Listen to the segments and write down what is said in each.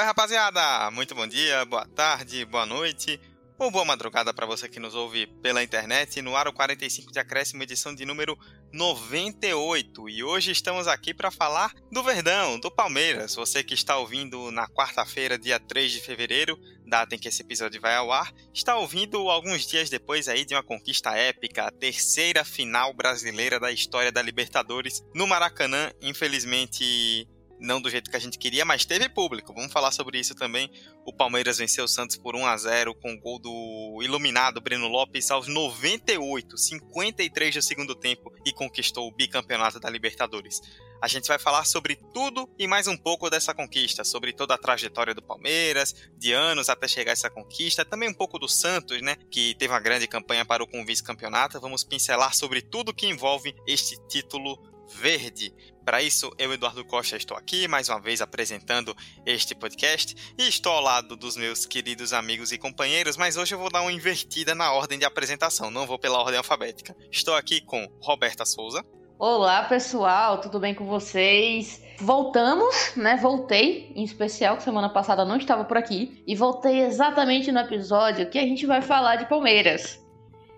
É, rapaziada? Muito bom dia, boa tarde, boa noite ou boa madrugada para você que nos ouve pela internet. No Aro 45 de Acréscimo, edição de número 98. E hoje estamos aqui para falar do Verdão, do Palmeiras. Você que está ouvindo na quarta-feira, dia 3 de fevereiro, data em que esse episódio vai ao ar, está ouvindo alguns dias depois aí de uma conquista épica, a terceira final brasileira da história da Libertadores no Maracanã. Infelizmente, não do jeito que a gente queria, mas teve público. Vamos falar sobre isso também. O Palmeiras venceu o Santos por 1 a 0 com o gol do iluminado Breno Lopes aos 98, 53 do segundo tempo e conquistou o bicampeonato da Libertadores. A gente vai falar sobre tudo e mais um pouco dessa conquista, sobre toda a trajetória do Palmeiras, de anos até chegar a essa conquista, também um pouco do Santos, né, que teve uma grande campanha para o vice-campeonato. Vamos pincelar sobre tudo que envolve este título verde. Para isso, eu, Eduardo Costa, estou aqui mais uma vez apresentando este podcast e estou ao lado dos meus queridos amigos e companheiros, mas hoje eu vou dar uma invertida na ordem de apresentação, não vou pela ordem alfabética. Estou aqui com Roberta Souza. Olá, pessoal, tudo bem com vocês? Voltamos, né? Voltei, em especial que semana passada não estava por aqui, e voltei exatamente no episódio que a gente vai falar de Palmeiras.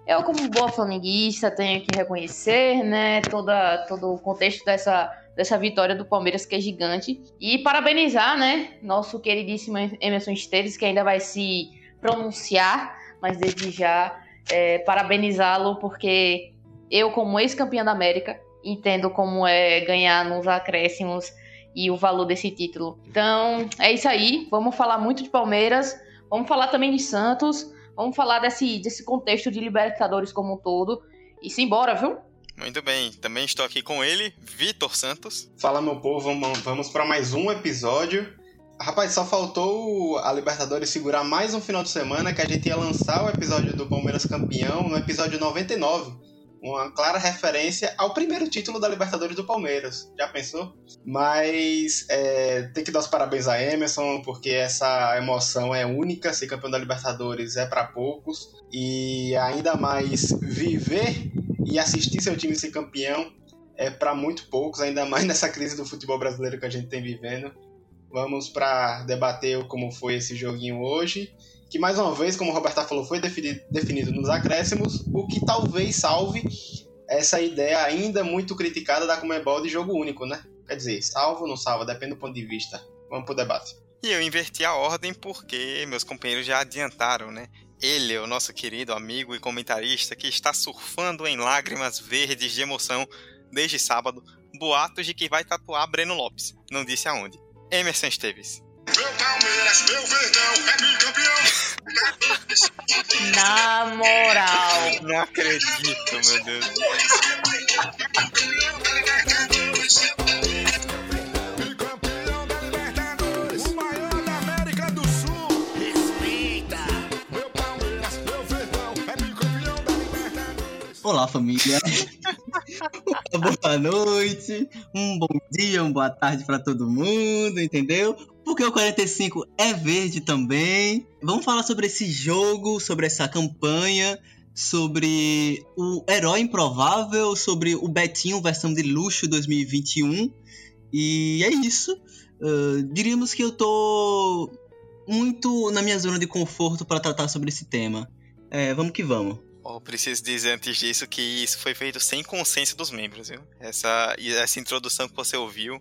Eu, como boa flamenguista, tenho que reconhecer, né, toda, todo o contexto dessa, dessa vitória do Palmeiras, que é gigante. E parabenizar, né, nosso queridíssimo Emerson Esteves, que ainda vai se pronunciar, mas desde já é, parabenizá-lo, porque eu, como ex-campeã da América, entendo como é ganhar nos acréscimos e o valor desse título. Então, é isso aí. Vamos falar muito de Palmeiras, vamos falar também de Santos. Vamos falar desse, desse contexto de Libertadores como um todo. E simbora, viu? Muito bem, também estou aqui com ele, Vitor Santos. Fala, meu povo, vamos, vamos para mais um episódio. Rapaz, só faltou a Libertadores segurar mais um final de semana que a gente ia lançar o episódio do Palmeiras campeão no episódio 99 uma clara referência ao primeiro título da Libertadores do Palmeiras. Já pensou? Mas é, tem que dar os parabéns a Emerson, porque essa emoção é única. Ser campeão da Libertadores é para poucos. E ainda mais viver e assistir seu time ser campeão é para muito poucos, ainda mais nessa crise do futebol brasileiro que a gente tem vivendo. Vamos para debater como foi esse joguinho hoje que mais uma vez, como o Roberta falou, foi definido, definido nos acréscimos, o que talvez salve essa ideia ainda muito criticada da Comebol de jogo único, né? Quer dizer, salvo ou não salva, depende do ponto de vista. Vamos pro debate. E eu inverti a ordem porque meus companheiros já adiantaram, né? Ele, o nosso querido amigo e comentarista que está surfando em lágrimas verdes de emoção desde sábado, boatos de que vai tatuar Breno Lopes. Não disse aonde. Emerson Esteves. Meu Palmeiras, meu Verdão, é Na moral. Não acredito, meu Deus. Olá, família. boa noite, um bom dia, uma boa tarde para todo mundo, entendeu? Porque o 45 é verde também. Vamos falar sobre esse jogo, sobre essa campanha, sobre o Herói Improvável, sobre o Betinho versão de luxo 2021. E é isso. Uh, diríamos que eu tô muito na minha zona de conforto para tratar sobre esse tema. É, vamos que vamos. Oh, preciso dizer antes disso que isso foi feito sem consenso dos membros, viu? Essa, essa introdução que você ouviu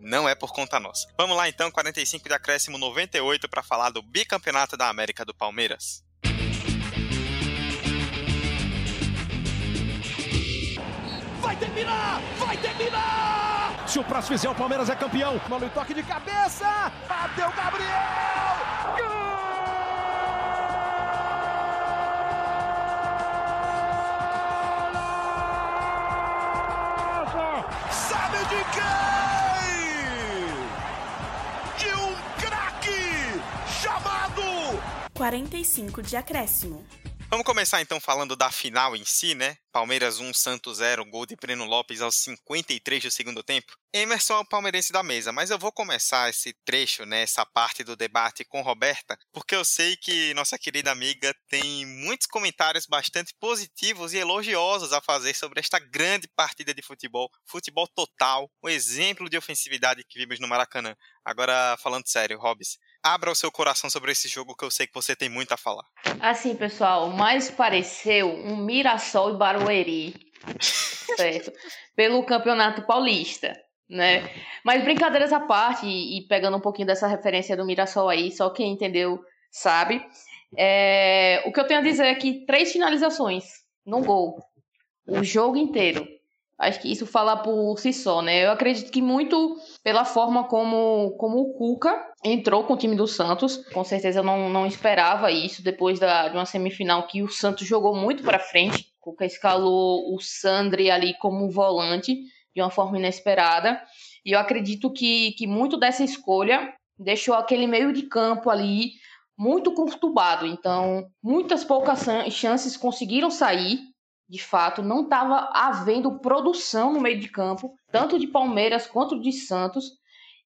não é por conta nossa. Vamos lá então, 45 de acréscimo 98 para falar do bicampeonato da América do Palmeiras. Vai terminar! Vai terminar! Se o próximo fizer, o Palmeiras é campeão. Mano, toque de cabeça! Bateu Gabriel! Gol! Sabe de quem? 45 de acréscimo. Vamos começar então falando da final em si, né? Palmeiras 1, Santos 0, gol de Breno Lopes aos 53 do segundo tempo. Emerson é o palmeirense da mesa, mas eu vou começar esse trecho, né, essa parte do debate com Roberta, porque eu sei que nossa querida amiga tem muitos comentários bastante positivos e elogiosos a fazer sobre esta grande partida de futebol, futebol total, o um exemplo de ofensividade que vimos no Maracanã. Agora, falando sério, Robs, abra o seu coração sobre esse jogo que eu sei que você tem muito a falar. Assim, pessoal, mais pareceu um Mirassol e Barueri, certo? Pelo Campeonato Paulista, né? Mas brincadeiras à parte, e, pegando um pouquinho dessa referência do Mirassol aí, só quem entendeu sabe. É, o que eu tenho a dizer é que três finalizações no gol, o jogo inteiro. Acho que isso fala por si só, né? Eu acredito que muito pela forma como, como o Cuca entrou com o time do Santos. Com certeza eu não, não esperava isso depois da, de uma semifinal que o Santos jogou muito para frente. O Cuca escalou o Sandri ali como volante de uma forma inesperada. E eu acredito que, que muito dessa escolha deixou aquele meio de campo ali muito conturbado. Então, muitas poucas chances conseguiram sair de fato, não estava havendo produção no meio de campo, tanto de Palmeiras quanto de Santos.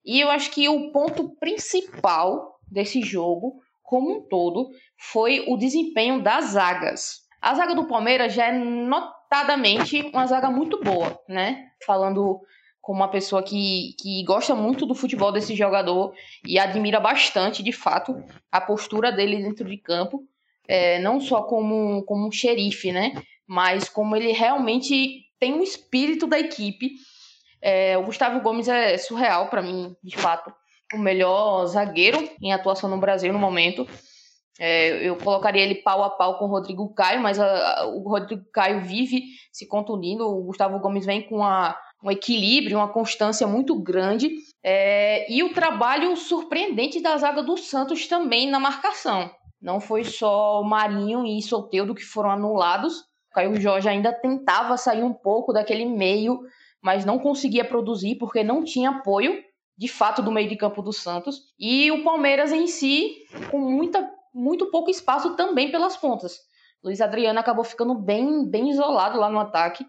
E eu acho que o ponto principal desse jogo, como um todo, foi o desempenho das zagas. A zaga do Palmeiras já é notadamente uma zaga muito boa, né? Falando como uma pessoa que, que gosta muito do futebol desse jogador e admira bastante, de fato, a postura dele dentro de campo. É, não só como, como um xerife, né? mas como ele realmente tem um espírito da equipe. É, o Gustavo Gomes é surreal para mim, de fato, o melhor zagueiro em atuação no Brasil no momento. É, eu colocaria ele pau a pau com o Rodrigo Caio, mas a, a, o Rodrigo Caio vive se contundindo. O Gustavo Gomes vem com um equilíbrio, uma constância muito grande. É, e o trabalho surpreendente da zaga do Santos também na marcação. Não foi só o Marinho e Solteiro que foram anulados, Caio Jorge ainda tentava sair um pouco daquele meio, mas não conseguia produzir porque não tinha apoio, de fato, do meio de campo do Santos. E o Palmeiras em si, com muita, muito pouco espaço também pelas pontas. Luiz Adriano acabou ficando bem, bem isolado lá no ataque.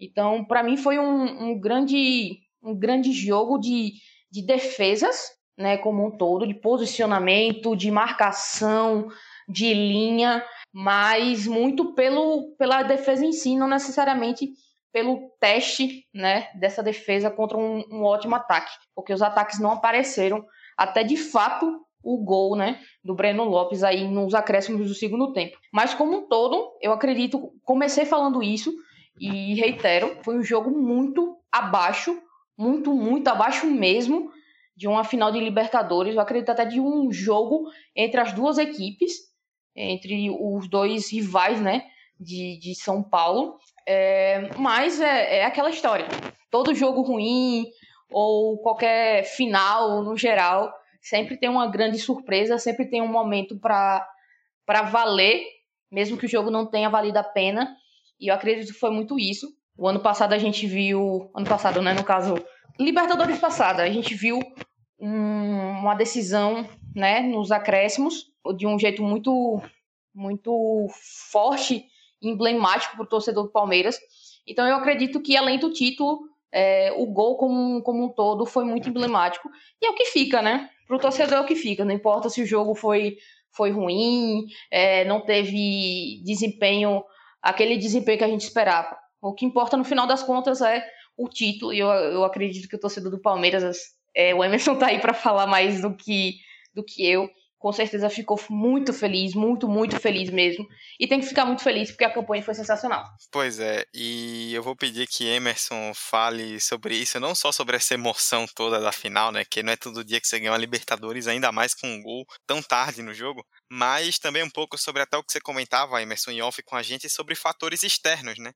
Então, para mim, foi um, um, grande, um grande jogo de, de defesas, né, como um todo, de posicionamento, de marcação, de linha mas muito pelo, pela defesa em si, não necessariamente pelo teste né, dessa defesa contra um, um ótimo ataque, porque os ataques não apareceram até de fato o gol né, do Breno Lopes aí nos acréscimos do segundo tempo. Mas como um todo, eu acredito, comecei falando isso e reitero, foi um jogo muito abaixo, muito, muito abaixo mesmo de uma final de Libertadores, eu acredito até de um jogo entre as duas equipes, entre os dois rivais, né, de, de São Paulo. É, mas é, é aquela história. Todo jogo ruim ou qualquer final no geral sempre tem uma grande surpresa, sempre tem um momento para valer, mesmo que o jogo não tenha valido a pena. E eu acredito que foi muito isso. O ano passado a gente viu, ano passado, né, no caso, Libertadores passada, a gente viu um, uma decisão, né, nos acréscimos de um jeito muito, muito forte emblemático para o torcedor do Palmeiras. Então eu acredito que, além do título, é, o gol como, como um todo foi muito emblemático. E é o que fica, né? Para o torcedor é o que fica. Não importa se o jogo foi, foi ruim, é, não teve desempenho, aquele desempenho que a gente esperava. O que importa no final das contas é o título. E eu, eu acredito que o torcedor do Palmeiras, é, o Emerson tá aí para falar mais do que, do que eu com certeza ficou muito feliz, muito, muito feliz mesmo. E tem que ficar muito feliz porque a campanha foi sensacional. Pois é, e eu vou pedir que Emerson fale sobre isso, não só sobre essa emoção toda da final, né? Que não é todo dia que você ganha uma Libertadores, ainda mais com um gol tão tarde no jogo, mas também um pouco sobre até o que você comentava, Emerson, em off com a gente, sobre fatores externos, né?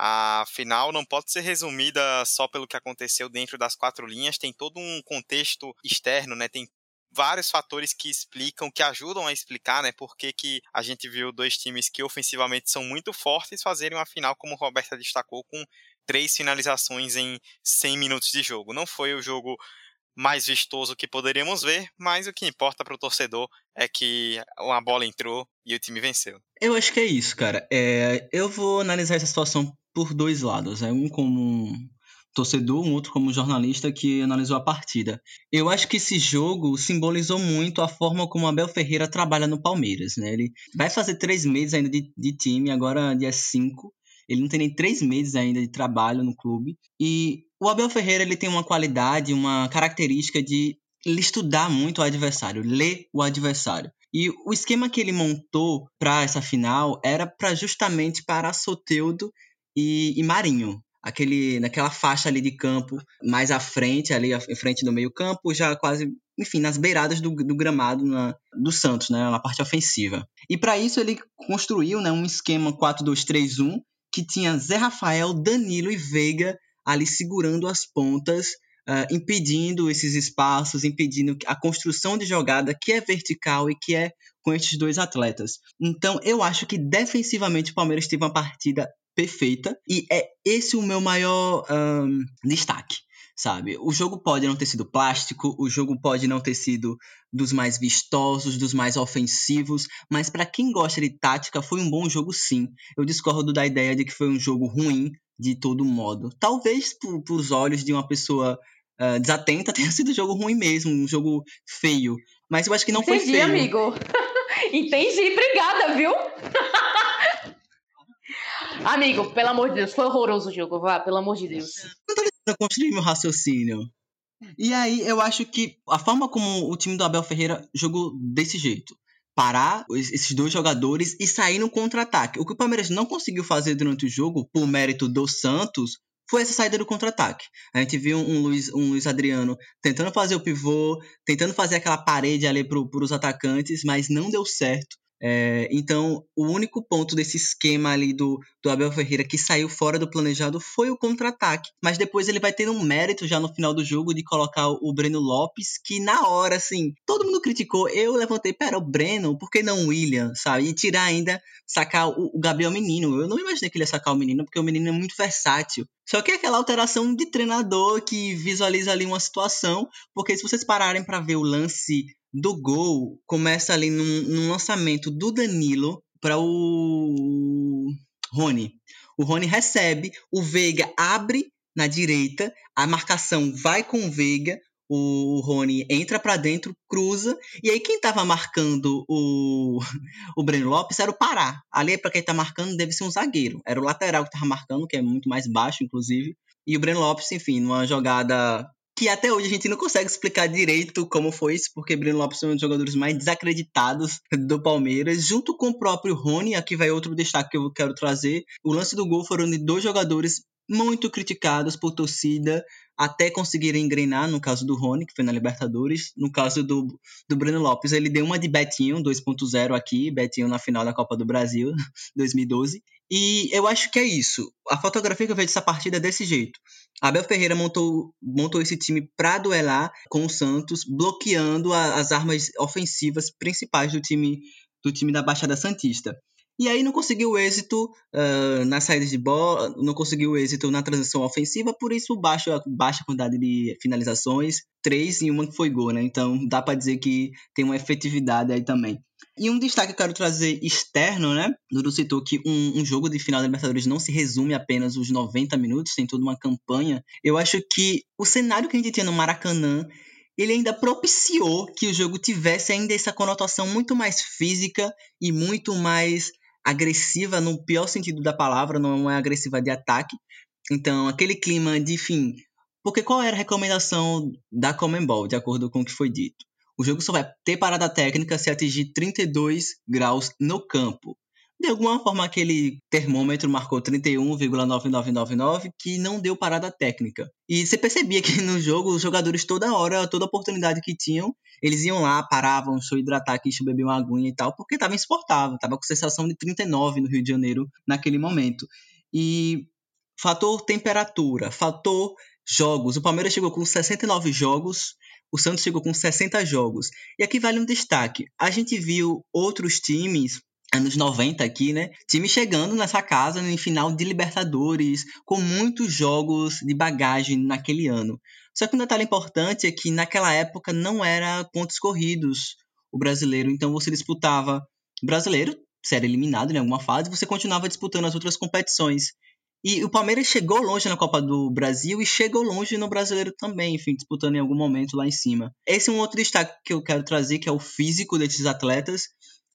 A final não pode ser resumida só pelo que aconteceu dentro das quatro linhas, tem todo um contexto externo, né? Tem vários fatores que explicam, que ajudam a explicar, né, por que, que a gente viu dois times que ofensivamente são muito fortes fazerem uma final, como o Roberta destacou, com três finalizações em 100 minutos de jogo. Não foi o jogo mais vistoso que poderíamos ver, mas o que importa para o torcedor é que uma bola entrou e o time venceu. Eu acho que é isso, cara. É, eu vou analisar essa situação por dois lados. É um como torcedor, um outro como jornalista que analisou a partida. Eu acho que esse jogo simbolizou muito a forma como Abel Ferreira trabalha no Palmeiras, né? Ele vai fazer três meses ainda de, de time, agora dia 5. Ele não tem nem três meses ainda de trabalho no clube. E o Abel Ferreira ele tem uma qualidade, uma característica de estudar muito o adversário, ler o adversário. E o esquema que ele montou para essa final era para justamente parar Soteudo e, e Marinho. Aquele, naquela faixa ali de campo, mais à frente, ali à frente do meio campo, já quase, enfim, nas beiradas do, do gramado na, do Santos, né, na parte ofensiva. E para isso ele construiu né, um esquema 4-2-3-1 que tinha Zé Rafael, Danilo e Veiga ali segurando as pontas uh, impedindo esses espaços, impedindo a construção de jogada que é vertical e que é com esses dois atletas. Então, eu acho que defensivamente o Palmeiras teve uma partida perfeita e é esse o meu maior um, destaque sabe? O jogo pode não ter sido plástico, o jogo pode não ter sido dos mais vistosos, dos mais ofensivos, mas para quem gosta de tática, foi um bom jogo sim. Eu discordo da ideia de que foi um jogo ruim de todo modo. Talvez por os olhos de uma pessoa uh, desatenta tenha sido um jogo ruim mesmo, um jogo feio. Mas eu acho que não Entendi, foi feio. amigo. Entendi, obrigada, viu? amigo, pelo amor de Deus, foi horroroso o jogo, vá, pelo amor de Deus. Não tô tentando construir meu raciocínio. E aí eu acho que a forma como o time do Abel Ferreira jogou desse jeito, parar esses dois jogadores e sair no contra-ataque. O que o Palmeiras não conseguiu fazer durante o jogo, por mérito do Santos, foi essa saída do contra-ataque. A gente viu um Luiz, um Luiz Adriano tentando fazer o pivô, tentando fazer aquela parede ali para os atacantes, mas não deu certo. É, então, o único ponto desse esquema ali do, do Abel Ferreira que saiu fora do planejado foi o contra-ataque. Mas depois ele vai ter um mérito já no final do jogo de colocar o Breno Lopes, que na hora, assim, todo mundo criticou. Eu levantei, pera, o Breno, por que não o William, sabe? E tirar ainda, sacar o, o Gabriel Menino. Eu não imaginei que ele ia sacar o Menino, porque o Menino é muito versátil. Só que é aquela alteração de treinador que visualiza ali uma situação, porque se vocês pararem para ver o lance do gol começa ali num, num lançamento do Danilo para o Rony. O Rony recebe, o Veiga abre na direita, a marcação vai com o Veiga, o Rony entra para dentro, cruza, e aí quem estava marcando o, o Breno Lopes era o Pará. Ali, para quem está marcando, deve ser um zagueiro. Era o lateral que estava marcando, que é muito mais baixo, inclusive. E o Breno Lopes, enfim, numa jogada que até hoje a gente não consegue explicar direito como foi isso, porque Breno Lopes é um dos jogadores mais desacreditados do Palmeiras, junto com o próprio Rony, aqui vai outro destaque que eu quero trazer. O lance do gol foram de dois jogadores muito criticados por torcida até conseguirem engrenar, no caso do Rony, que foi na Libertadores, no caso do, do Breno Lopes, ele deu uma de Betinho 2.0 aqui, Betinho na final da Copa do Brasil 2012, e eu acho que é isso. A fotografia que eu vejo dessa partida é desse jeito. Abel Ferreira montou, montou esse time para duelar com o Santos, bloqueando a, as armas ofensivas principais do time do time da Baixada Santista. E aí não conseguiu êxito uh, nas saídas de bola, não conseguiu êxito na transição ofensiva, por isso baixa, baixa quantidade de finalizações, três e uma que foi gol, né? Então dá para dizer que tem uma efetividade aí também. E um destaque que eu quero trazer externo, né? Dudu citou que um, um, jogo de final da Libertadores não se resume apenas os 90 minutos, tem toda uma campanha. Eu acho que o cenário que a gente tinha no Maracanã, ele ainda propiciou que o jogo tivesse ainda essa conotação muito mais física e muito mais agressiva no pior sentido da palavra, não é agressiva de ataque. Então, aquele clima de, enfim, porque qual era a recomendação da Comembol, de acordo com o que foi dito? O jogo só vai ter parada técnica se atingir 32 graus no campo. De alguma forma, aquele termômetro marcou 31,9999, que não deu parada técnica. E você percebia que no jogo, os jogadores, toda hora, toda oportunidade que tinham, eles iam lá, paravam, deixa hidratar aqui, beber uma aguinha e tal, porque estava insuportável, estava com sensação de 39 no Rio de Janeiro naquele momento. E fator temperatura, fator jogos. O Palmeiras chegou com 69 jogos, o Santos chegou com 60 jogos. E aqui vale um destaque. A gente viu outros times anos 90 aqui, né? Time chegando nessa casa em final de Libertadores, com muitos jogos de bagagem naquele ano. Só que um detalhe importante é que naquela época não era pontos corridos o brasileiro, então você disputava brasileiro, se era eliminado em alguma fase, você continuava disputando as outras competições. E o Palmeiras chegou longe na Copa do Brasil e chegou longe no Brasileiro também, enfim, disputando em algum momento lá em cima. Esse é um outro destaque que eu quero trazer, que é o físico desses atletas.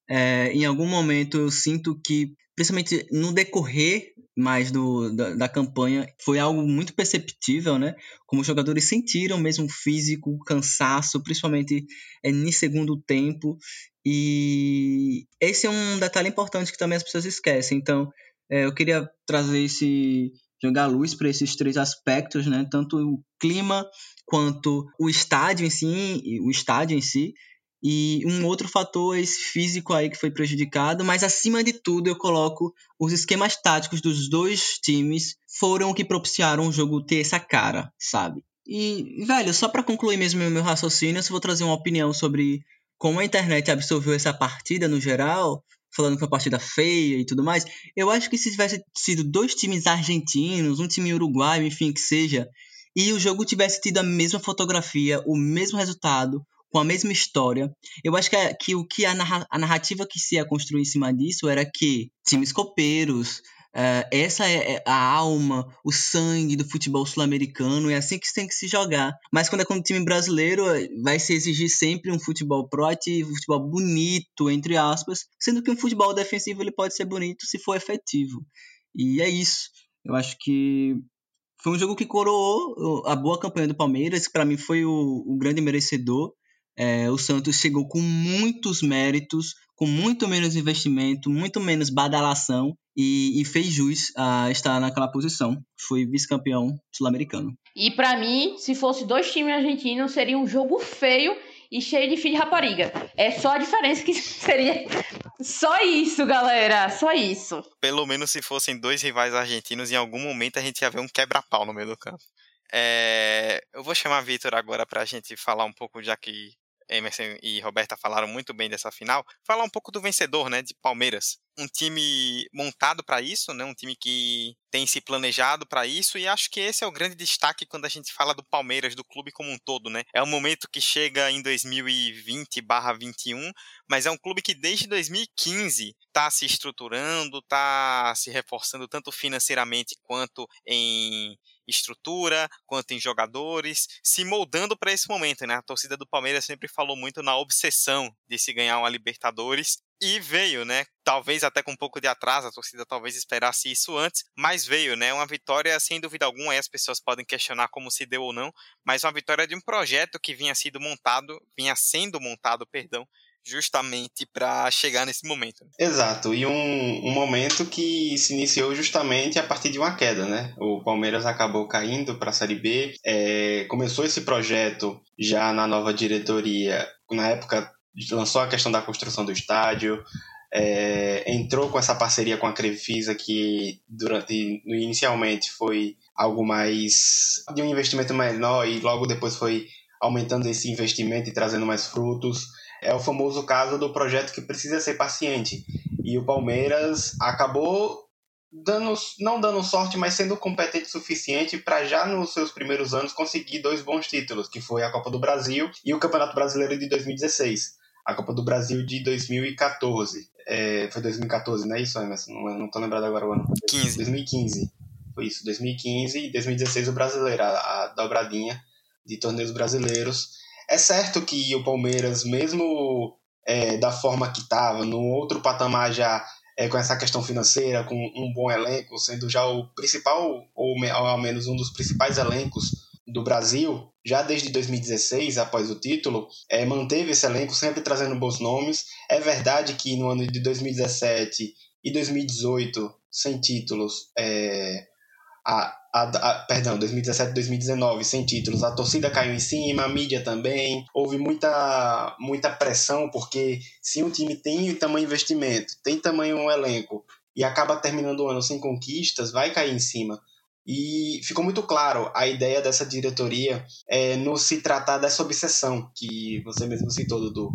é, em algum momento eu sinto que, principalmente no decorrer mais do, da, da, campanha, foi algo muito perceptível, né? Como os jogadores sentiram mesmo físico, cansaço, principalmente é, no segundo tempo. E esse é um detalhe importante que também as pessoas esquecem. Então, é, eu queria trazer esse jogar luz para esses três aspectos, né? Tanto o clima quanto o estádio em si, o estádio em si. E um outro fator é esse físico aí que foi prejudicado, mas acima de tudo eu coloco os esquemas táticos dos dois times foram o que propiciaram o jogo ter essa cara, sabe? E, velho, só para concluir mesmo o meu raciocínio, eu vou trazer uma opinião sobre como a internet absorveu essa partida no geral, falando que foi uma partida feia e tudo mais. Eu acho que se tivesse sido dois times argentinos, um time uruguaio, enfim, que seja, e o jogo tivesse tido a mesma fotografia, o mesmo resultado, com a mesma história. Eu acho que, que o que a, narra, a narrativa que se ia construir em cima disso era que times copeiros, uh, essa é, é a alma, o sangue do futebol sul-americano, é assim que tem que se jogar. Mas quando é com o time brasileiro, vai se exigir sempre um futebol proativo, um futebol bonito, entre aspas, sendo que um futebol defensivo ele pode ser bonito se for efetivo. E é isso. Eu acho que foi um jogo que coroou a boa campanha do Palmeiras, que para mim foi o, o grande merecedor. É, o Santos chegou com muitos méritos, com muito menos investimento, muito menos badalação e, e fez jus a estar naquela posição. Foi vice-campeão sul-americano. E para mim, se fosse dois times argentinos, seria um jogo feio e cheio de filho de rapariga. É só a diferença que seria. Só isso, galera. Só isso. Pelo menos se fossem dois rivais argentinos, em algum momento a gente ia ver um quebra-pau no meio do campo. É... Eu vou chamar Vitor agora para a gente falar um pouco, já que Emerson e Roberta falaram muito bem dessa final, falar um pouco do vencedor, né, de Palmeiras. Um time montado para isso, né, um time que tem se planejado para isso e acho que esse é o grande destaque quando a gente fala do Palmeiras, do clube como um todo, né? É um momento que chega em 2020/21, mas é um clube que desde 2015 está se estruturando, está se reforçando tanto financeiramente quanto em estrutura, quanto em jogadores, se moldando para esse momento, né? A torcida do Palmeiras sempre falou muito na obsessão de se ganhar uma Libertadores e veio, né? Talvez até com um pouco de atraso, a torcida talvez esperasse isso antes, mas veio, né? Uma vitória sem dúvida alguma, aí as pessoas podem questionar como se deu ou não, mas uma vitória de um projeto que vinha sido montado, vinha sendo montado, perdão, justamente para chegar nesse momento. Exato, e um, um momento que se iniciou justamente a partir de uma queda, né? O Palmeiras acabou caindo para a Série B, é, começou esse projeto já na nova diretoria, na época lançou a questão da construção do estádio, é, entrou com essa parceria com a Crefisa que durante inicialmente foi algo mais de um investimento menor e logo depois foi aumentando esse investimento e trazendo mais frutos é o famoso caso do projeto que precisa ser paciente. E o Palmeiras acabou dando, não dando sorte, mas sendo competente o suficiente para já nos seus primeiros anos conseguir dois bons títulos, que foi a Copa do Brasil e o Campeonato Brasileiro de 2016. A Copa do Brasil de 2014. É, foi 2014, não é isso, Emerson? Não, não tô lembrado agora o ano. 15. 2015. Foi isso, 2015 e 2016 o Brasileiro, a, a dobradinha de torneios brasileiros. É certo que o Palmeiras, mesmo é, da forma que estava, no outro patamar já é, com essa questão financeira, com um bom elenco, sendo já o principal, ou ao menos um dos principais elencos do Brasil, já desde 2016, após o título, é, manteve esse elenco, sempre trazendo bons nomes. É verdade que no ano de 2017 e 2018, sem títulos, é, a, a, a, perdão, 2017 2019, sem títulos, a torcida caiu em cima, a mídia também, houve muita, muita pressão, porque se um time tem tamanho investimento, tem tamanho um elenco, e acaba terminando o ano sem conquistas, vai cair em cima. E ficou muito claro a ideia dessa diretoria é, no se tratar dessa obsessão que você mesmo citou, Dudu.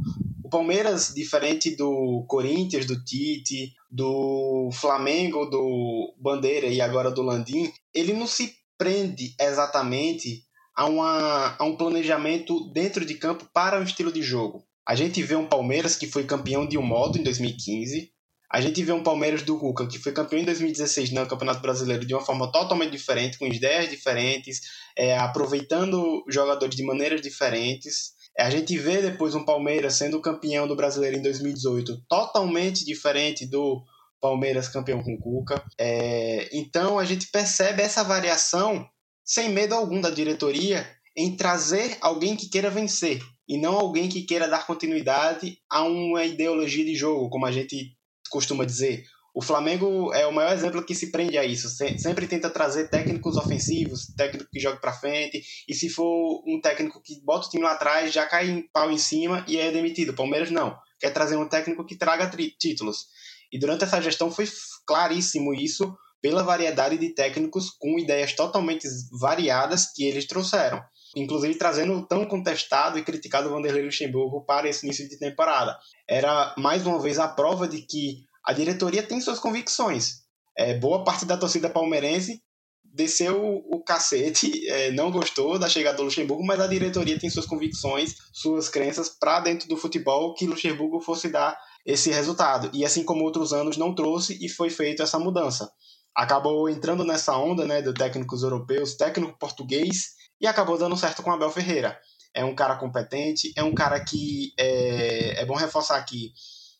O Palmeiras, diferente do Corinthians, do Tite, do Flamengo, do Bandeira e agora do Landim, ele não se prende exatamente a, uma, a um planejamento dentro de campo para um estilo de jogo. A gente vê um Palmeiras que foi campeão de um modo em 2015, a gente vê um Palmeiras do Cuca, que foi campeão em 2016 no Campeonato Brasileiro de uma forma totalmente diferente, com ideias diferentes, é, aproveitando jogadores de maneiras diferentes. A gente vê depois um Palmeiras sendo campeão do Brasileiro em 2018, totalmente diferente do Palmeiras campeão com Cuca. É, então a gente percebe essa variação sem medo algum da diretoria em trazer alguém que queira vencer e não alguém que queira dar continuidade a uma ideologia de jogo, como a gente costuma dizer. O Flamengo é o maior exemplo que se prende a isso. Sempre tenta trazer técnicos ofensivos, técnico que joga para frente, e se for um técnico que bota o time lá atrás, já cai em pau em cima e é demitido. O Palmeiras não. Quer trazer um técnico que traga títulos. E durante essa gestão foi claríssimo isso pela variedade de técnicos com ideias totalmente variadas que eles trouxeram. Inclusive trazendo o tão contestado e criticado Vanderlei Luxemburgo para esse início de temporada. Era mais uma vez a prova de que a diretoria tem suas convicções. É, boa parte da torcida palmeirense desceu o cacete, é, não gostou da chegada do Luxemburgo, mas a diretoria tem suas convicções, suas crenças para dentro do futebol que Luxemburgo fosse dar esse resultado. E assim como outros anos não trouxe e foi feita essa mudança. Acabou entrando nessa onda né, de técnicos europeus, técnico português, e acabou dando certo com Abel Ferreira. É um cara competente, é um cara que é, é bom reforçar aqui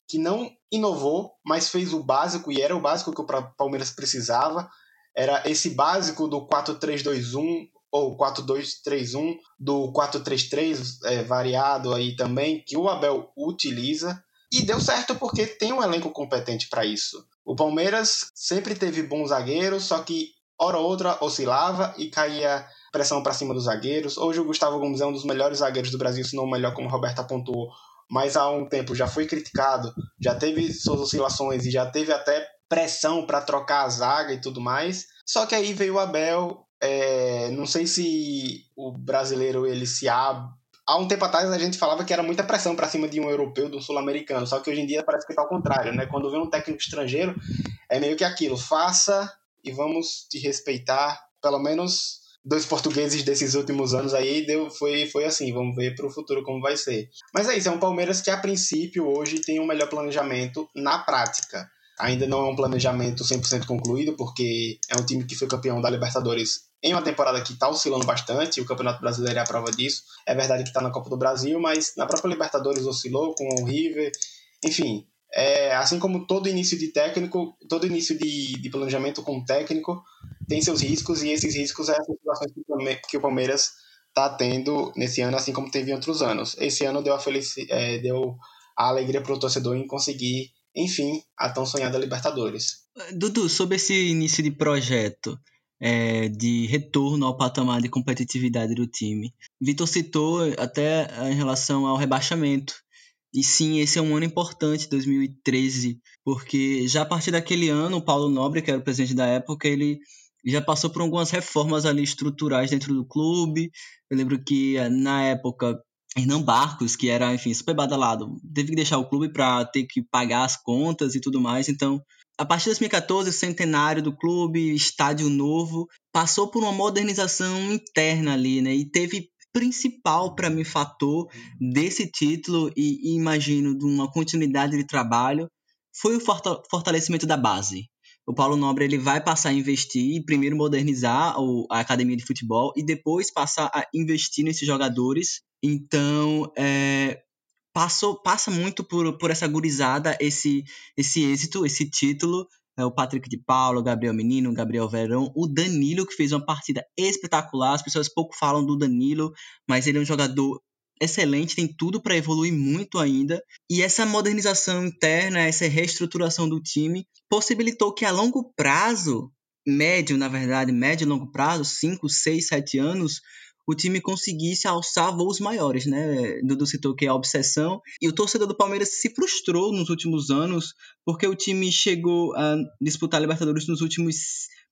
que não inovou, mas fez o básico, e era o básico que o Palmeiras precisava. Era esse básico do 4-3-2-1 ou 4-2-3-1, do 4-3-3 é, variado aí também, que o Abel utiliza. E deu certo porque tem um elenco competente para isso. O Palmeiras sempre teve bons zagueiros, só que hora ou outra oscilava e caía pressão para cima dos zagueiros. Hoje o Gustavo Gomes é um dos melhores zagueiros do Brasil, se não o melhor, como o Roberto apontou mas há um tempo já foi criticado, já teve suas oscilações e já teve até pressão para trocar a zaga e tudo mais. Só que aí veio o Abel, é, não sei se o brasileiro ele se abre. Há um tempo atrás a gente falava que era muita pressão para cima de um europeu, do sul-americano, só que hoje em dia parece que está ao contrário, né? Quando vem um técnico estrangeiro, é meio que aquilo, faça e vamos te respeitar, pelo menos dois portugueses desses últimos anos aí deu, foi, foi assim, vamos ver para o futuro como vai ser. Mas é isso, é um Palmeiras que a princípio hoje tem um melhor planejamento na prática. Ainda não é um planejamento 100% concluído, porque é um time que foi campeão da Libertadores em uma temporada que está oscilando bastante, o Campeonato Brasileiro é a prova disso. É verdade que está na Copa do Brasil, mas na própria Libertadores oscilou com o River. Enfim, é, assim como todo início de técnico, todo início de, de planejamento com técnico tem seus riscos, e esses riscos é as situações que o Palmeiras está tendo nesse ano, assim como teve em outros anos. Esse ano deu a, felici é, deu a alegria para o torcedor em conseguir, enfim, a tão sonhada Libertadores. Dudu, sobre esse início de projeto, é, de retorno ao patamar de competitividade do time. Vitor citou até em relação ao rebaixamento. E sim, esse é um ano importante, 2013, porque já a partir daquele ano, o Paulo Nobre, que era o presidente da época, ele já passou por algumas reformas ali estruturais dentro do clube. Eu lembro que eh, na época Hernan Barcos, que era, enfim, super badalado, teve que deixar o clube para ter que pagar as contas e tudo mais. Então, a partir de 2014, o centenário do clube, estádio novo, passou por uma modernização interna ali, né? E teve principal para mim fator desse título e, e imagino de uma continuidade de trabalho foi o fortalecimento da base o Paulo Nobre ele vai passar a investir, primeiro modernizar a academia de futebol e depois passar a investir nesses jogadores. Então, é, passou, passa muito por, por essa gurizada esse, esse êxito, esse título. É, o Patrick de Paulo, o Gabriel Menino, o Gabriel Verão, o Danilo, que fez uma partida espetacular. As pessoas pouco falam do Danilo, mas ele é um jogador excelente, tem tudo para evoluir muito ainda. E essa modernização interna, essa reestruturação do time, possibilitou que a longo prazo, médio, na verdade, médio e longo prazo, 5, 6, 7 anos, o time conseguisse alçar voos maiores, né? Dudu citou que é a obsessão. E o torcedor do Palmeiras se frustrou nos últimos anos, porque o time chegou a disputar a Libertadores nos últimos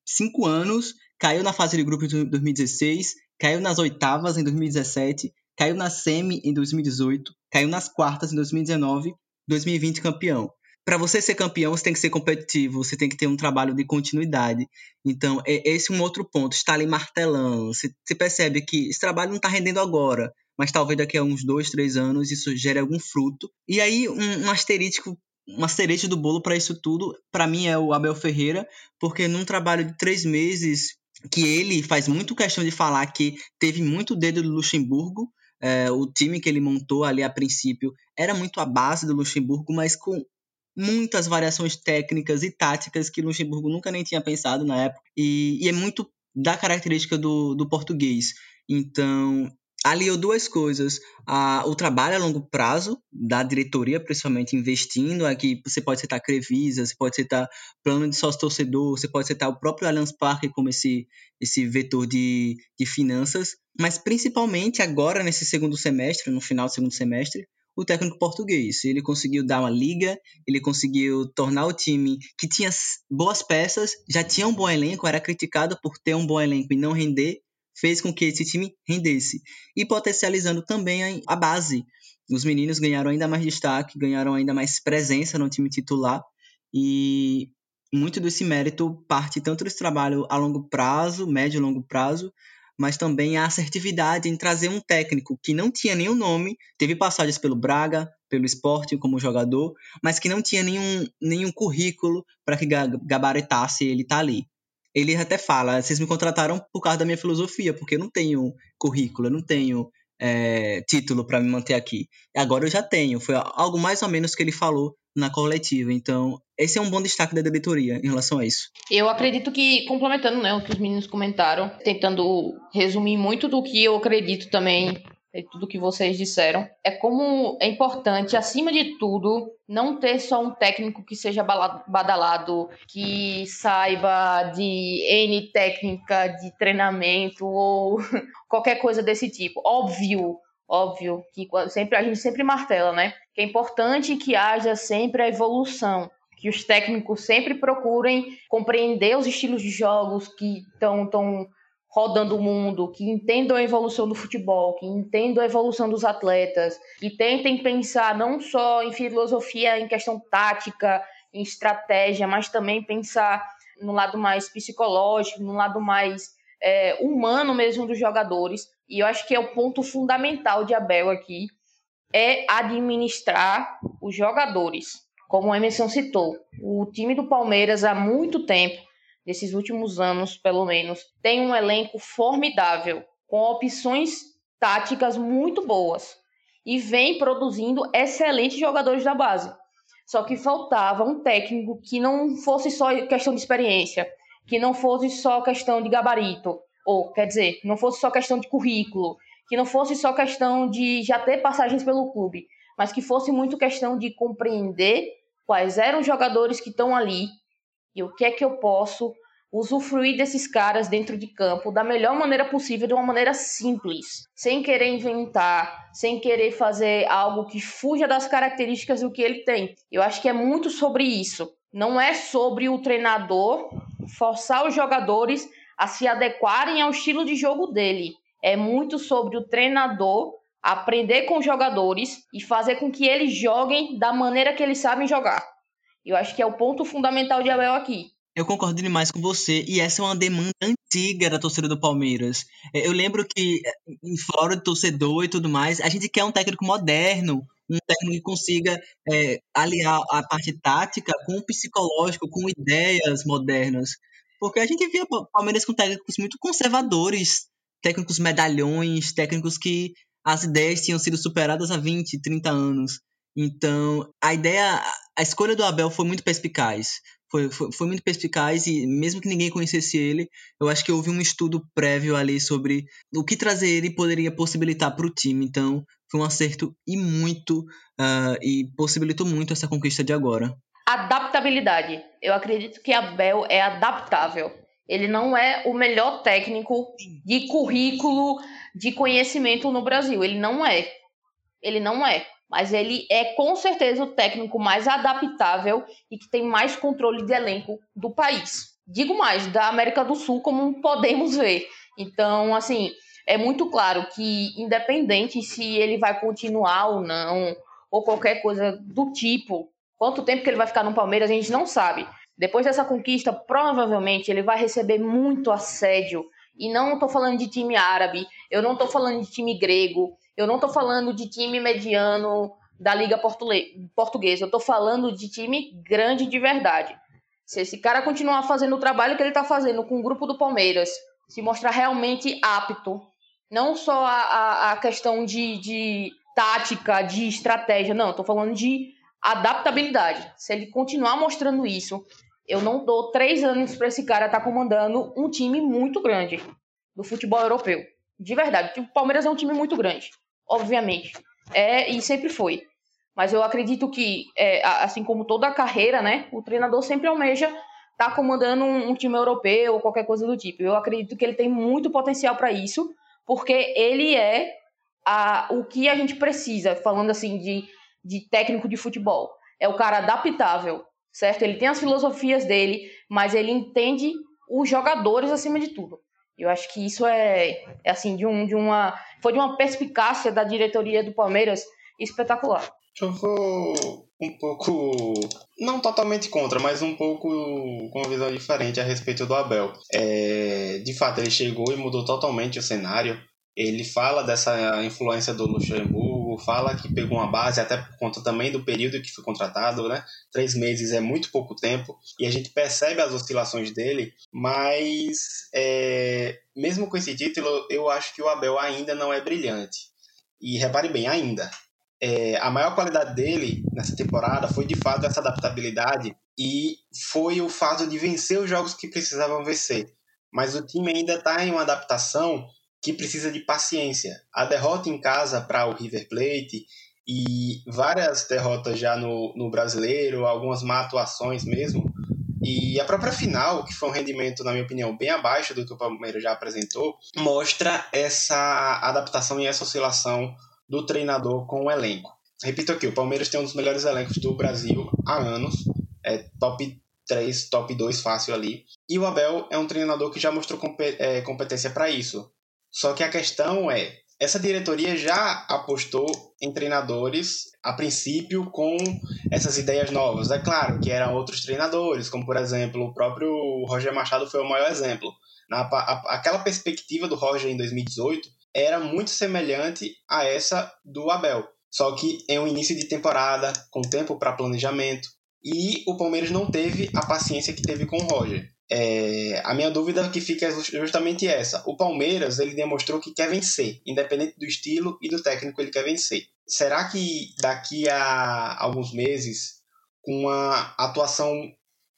cinco anos, caiu na fase de grupo em 2016, caiu nas oitavas em 2017 caiu na semi em 2018, caiu nas quartas em 2019, 2020 campeão. Para você ser campeão, você tem que ser competitivo, você tem que ter um trabalho de continuidade. Então, é esse um outro ponto, está ali martelando. Você, você percebe que esse trabalho não está rendendo agora, mas talvez daqui a uns dois, três anos isso gere algum fruto. E aí, um, um uma cereja do bolo para isso tudo, para mim é o Abel Ferreira, porque num trabalho de três meses, que ele faz muito questão de falar que teve muito dedo do Luxemburgo, É, o time que ele montou ali a princípio era muito a base do Luxemburgo, mas com muitas variações técnicas e táticas que Luxemburgo nunca nem tinha pensado na época. E, e é muito da característica do, do português. Então, aliou duas coisas. A, o trabalho a longo prazo da diretoria, principalmente investindo. Aqui você pode citar Crevisa, você pode citar plano de sócio-torcedor, você pode citar o próprio Allianz Parque como esse, esse vetor de, de finanças. Mas principalmente agora, nesse segundo semestre, no final do segundo semestre, o técnico português. Ele conseguiu dar uma liga, ele conseguiu tornar o time que tinha boas peças, já tinha um bom elenco, era criticado por ter um bom elenco e não render, fez com que esse time rendesse. E potencializando também a base. Os meninos ganharam ainda mais destaque, ganharam ainda mais presença no time titular. E muito desse mérito parte tanto desse trabalho a longo prazo, médio e longo prazo, mas também a assertividade em trazer um técnico que não tinha nenhum nome, teve passagens pelo Braga, pelo Sporting como jogador, mas que não tinha nenhum, nenhum currículo para que gabaritasse ele estar tá ali. Ele até fala: vocês me contrataram por causa da minha filosofia, porque eu não tenho currículo, eu não tenho é, título para me manter aqui. Agora eu já tenho. Foi algo mais ou menos que ele falou na coletiva. Então, esse é um bom destaque da diretoria em relação a isso. Eu acredito que, complementando né, o que os meninos comentaram, tentando resumir muito do que eu acredito também tudo que vocês disseram, é como é importante, acima de tudo, não ter só um técnico que seja badalado, que saiba de N técnica de treinamento ou qualquer coisa desse tipo. Óbvio, óbvio que sempre a gente sempre martela, né? Que é importante que haja sempre a evolução, que os técnicos sempre procurem compreender os estilos de jogos que estão tão rodando o mundo, que entendam a evolução do futebol, que entendam a evolução dos atletas, que tentem pensar não só em filosofia, em questão tática, em estratégia, mas também pensar no lado mais psicológico, no lado mais é, humano mesmo dos jogadores. E eu acho que é o ponto fundamental de Abel aqui, é administrar os jogadores. Como o Emerson citou, o time do Palmeiras há muito tempo, nesses últimos anos pelo menos, tem um elenco formidável, com opções táticas muito boas e vem produzindo excelentes jogadores da base. Só que faltava um técnico que não fosse só questão de experiência, que não fosse só questão de gabarito, ou quer dizer, não fosse só questão de currículo, que não fosse só questão de já ter passagens pelo clube, mas que fosse muito questão de compreender quais eram os jogadores que estão ali e o que é que eu posso usufruir desses caras dentro de campo da melhor maneira possível, de uma maneira simples, sem querer inventar, sem querer fazer algo que fuja das características do que ele tem. Eu acho que é muito sobre isso. Não é sobre o treinador forçar os jogadores a se adequarem ao estilo de jogo dele é muito sobre o treinador aprender com os jogadores e fazer com que eles joguem da maneira que eles sabem jogar. Eu acho que é o ponto fundamental de Abel aqui. Eu concordo demais com você, e essa é uma demanda antiga da torcida do Palmeiras. É, eu lembro que, é, em fora de torcedor e tudo mais, a gente quer um técnico moderno, um técnico que consiga é, aliar a parte tática com o psicológico, com ideias modernas. Porque a gente via Palmeiras com técnicos muito conservadores, técnicos medalhões, técnicos que as ideias tinham sido superadas há 20, 30 anos. Então, a ideia, a escolha do Abel foi muito perspicaz. Foi, foi, foi, muito perspicaz e mesmo que ninguém conhecesse ele, eu acho que houve um estudo prévio ali sobre o que trazer ele poderia possibilitar para o time. Então, foi um acerto e muito, uh, e possibilitou muito essa conquista de agora. Adaptabilidade. Eu acredito que Abel é adaptável. Ele não é o melhor técnico de currículo, de conhecimento no Brasil. Ele não é. Ele não é. Mas ele é com certeza o técnico mais adaptável e que tem mais controle de elenco do país. Digo mais, da América do Sul, como podemos ver. Então, assim, é muito claro que, independente se ele vai continuar ou não, ou qualquer coisa do tipo, quanto tempo que ele vai ficar no Palmeiras, a gente não sabe. Depois dessa conquista, provavelmente ele vai receber muito assédio. E não estou falando de time árabe, eu não estou falando de time grego, eu não estou falando de time mediano da Liga Portuguesa, eu estou falando de time grande de verdade. Se esse cara continuar fazendo o trabalho que ele está fazendo com o grupo do Palmeiras, se mostrar realmente apto Não só a, a, a questão de, de tática, de estratégia, não, estou falando de adaptabilidade. Se ele continuar mostrando isso, eu não dou três anos para esse cara estar tá comandando um time muito grande do futebol europeu. De verdade. O Palmeiras é um time muito grande, obviamente. É e sempre foi. Mas eu acredito que, é, assim como toda a carreira, né, o treinador sempre almeja estar tá comandando um, um, time europeu ou qualquer coisa do tipo. Eu acredito que ele tem muito potencial para isso, porque ele é a, o que a gente precisa, falando assim de, de técnico de futebol. É o cara adaptável, certo? Ele tem as filosofias dele, mas ele entende os jogadores acima de tudo. Eu acho que isso é, é assim de, um, de uma foi de uma perspicácia da diretoria do Palmeiras espetacular. Eu vou um pouco, não totalmente contra, mas um pouco com uma visão diferente a respeito do Abel. É, de fato, ele chegou e mudou totalmente o cenário. Ele fala dessa influência do Luxemburgo, fala que pegou uma base, até por conta também do período que foi contratado, né? Três meses é muito pouco tempo, e a gente percebe as oscilações dele, mas é, mesmo com esse título, eu acho que o Abel ainda não é brilhante. E repare bem, ainda é, a maior qualidade dele nessa temporada foi de fato essa adaptabilidade e foi o fato de vencer os jogos que precisavam vencer. Mas o time ainda está em uma adaptação que precisa de paciência. A derrota em casa para o River Plate e várias derrotas já no, no brasileiro, algumas má atuações mesmo. E a própria final, que foi um rendimento, na minha opinião, bem abaixo do que o Palmeiras já apresentou, mostra essa adaptação e essa oscilação do treinador com o elenco. Repito aqui, o Palmeiras tem um dos melhores elencos do Brasil há anos, é top 3, top 2 fácil ali. E o Abel é um treinador que já mostrou é, competência para isso. Só que a questão é, essa diretoria já apostou em treinadores, a princípio, com essas ideias novas. É claro que eram outros treinadores, como por exemplo o próprio Roger Machado foi o maior exemplo. Na, a, aquela perspectiva do Roger em 2018 era muito semelhante a essa do Abel, só que em um início de temporada, com tempo para planejamento, e o Palmeiras não teve a paciência que teve com o Roger. É, a minha dúvida que fica é justamente essa. O Palmeiras ele demonstrou que quer vencer, independente do estilo e do técnico, ele quer vencer. Será que daqui a alguns meses, com uma atuação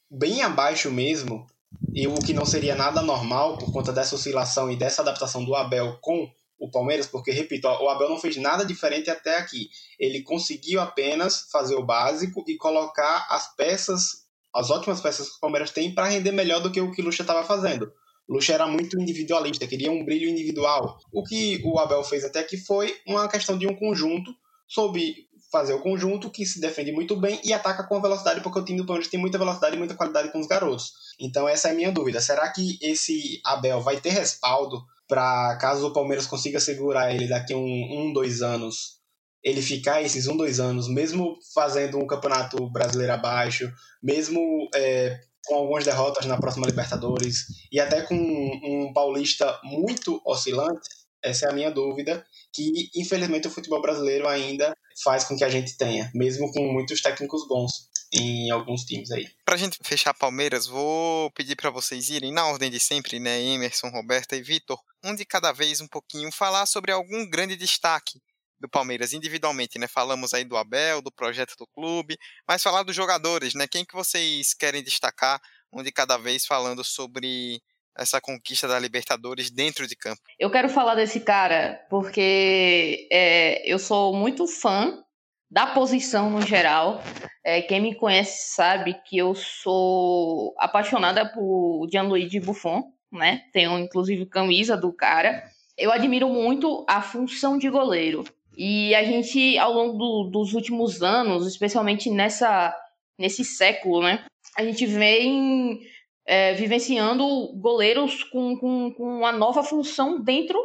bem abaixo mesmo, e o que não seria nada normal por conta dessa oscilação e dessa adaptação do Abel com o Palmeiras, porque, repito, o Abel não fez nada diferente até aqui. Ele conseguiu apenas fazer o básico e colocar as peças, as ótimas peças que o Palmeiras tem, para render melhor do que o que o Lucha estava fazendo. Lucha era muito individualista, queria um brilho individual. O que o Abel fez até aqui foi uma questão de um conjunto, soube fazer o conjunto que se defende muito bem e ataca com velocidade, porque o time do Palmeiras tem muita velocidade e muita qualidade com os garotos. Então essa é a minha dúvida. Será que esse Abel vai ter respaldo para caso o Palmeiras consiga segurar ele daqui um, um, dois anos, ele ficar esses um, dois anos, mesmo fazendo um campeonato brasileiro abaixo, mesmo é, com algumas derrotas na próxima Libertadores e até com um, um paulista muito oscilante, essa é a minha dúvida, que infelizmente o futebol brasileiro ainda faz com que a gente tenha, mesmo com muitos técnicos bons em alguns times aí. Pra gente fechar Palmeiras, vou pedir para vocês irem na ordem de sempre, né? Emerson, Roberta e Vitor, um de cada vez um pouquinho, falar sobre algum grande destaque do Palmeiras individualmente, né? Falamos aí do Abel, do projeto do clube, mas falar dos jogadores, né? Quem que vocês querem destacar, um de cada vez falando sobre essa conquista da Libertadores dentro de campo? Eu quero falar desse cara porque é, eu sou muito fã da posição no geral. É, quem me conhece sabe que eu sou apaixonada por Gianluigi Buffon, né? Tenho inclusive camisa do cara. Eu admiro muito a função de goleiro. E a gente, ao longo do, dos últimos anos, especialmente nessa, nesse século, né? A gente vem é, vivenciando goleiros com, com, com uma nova função dentro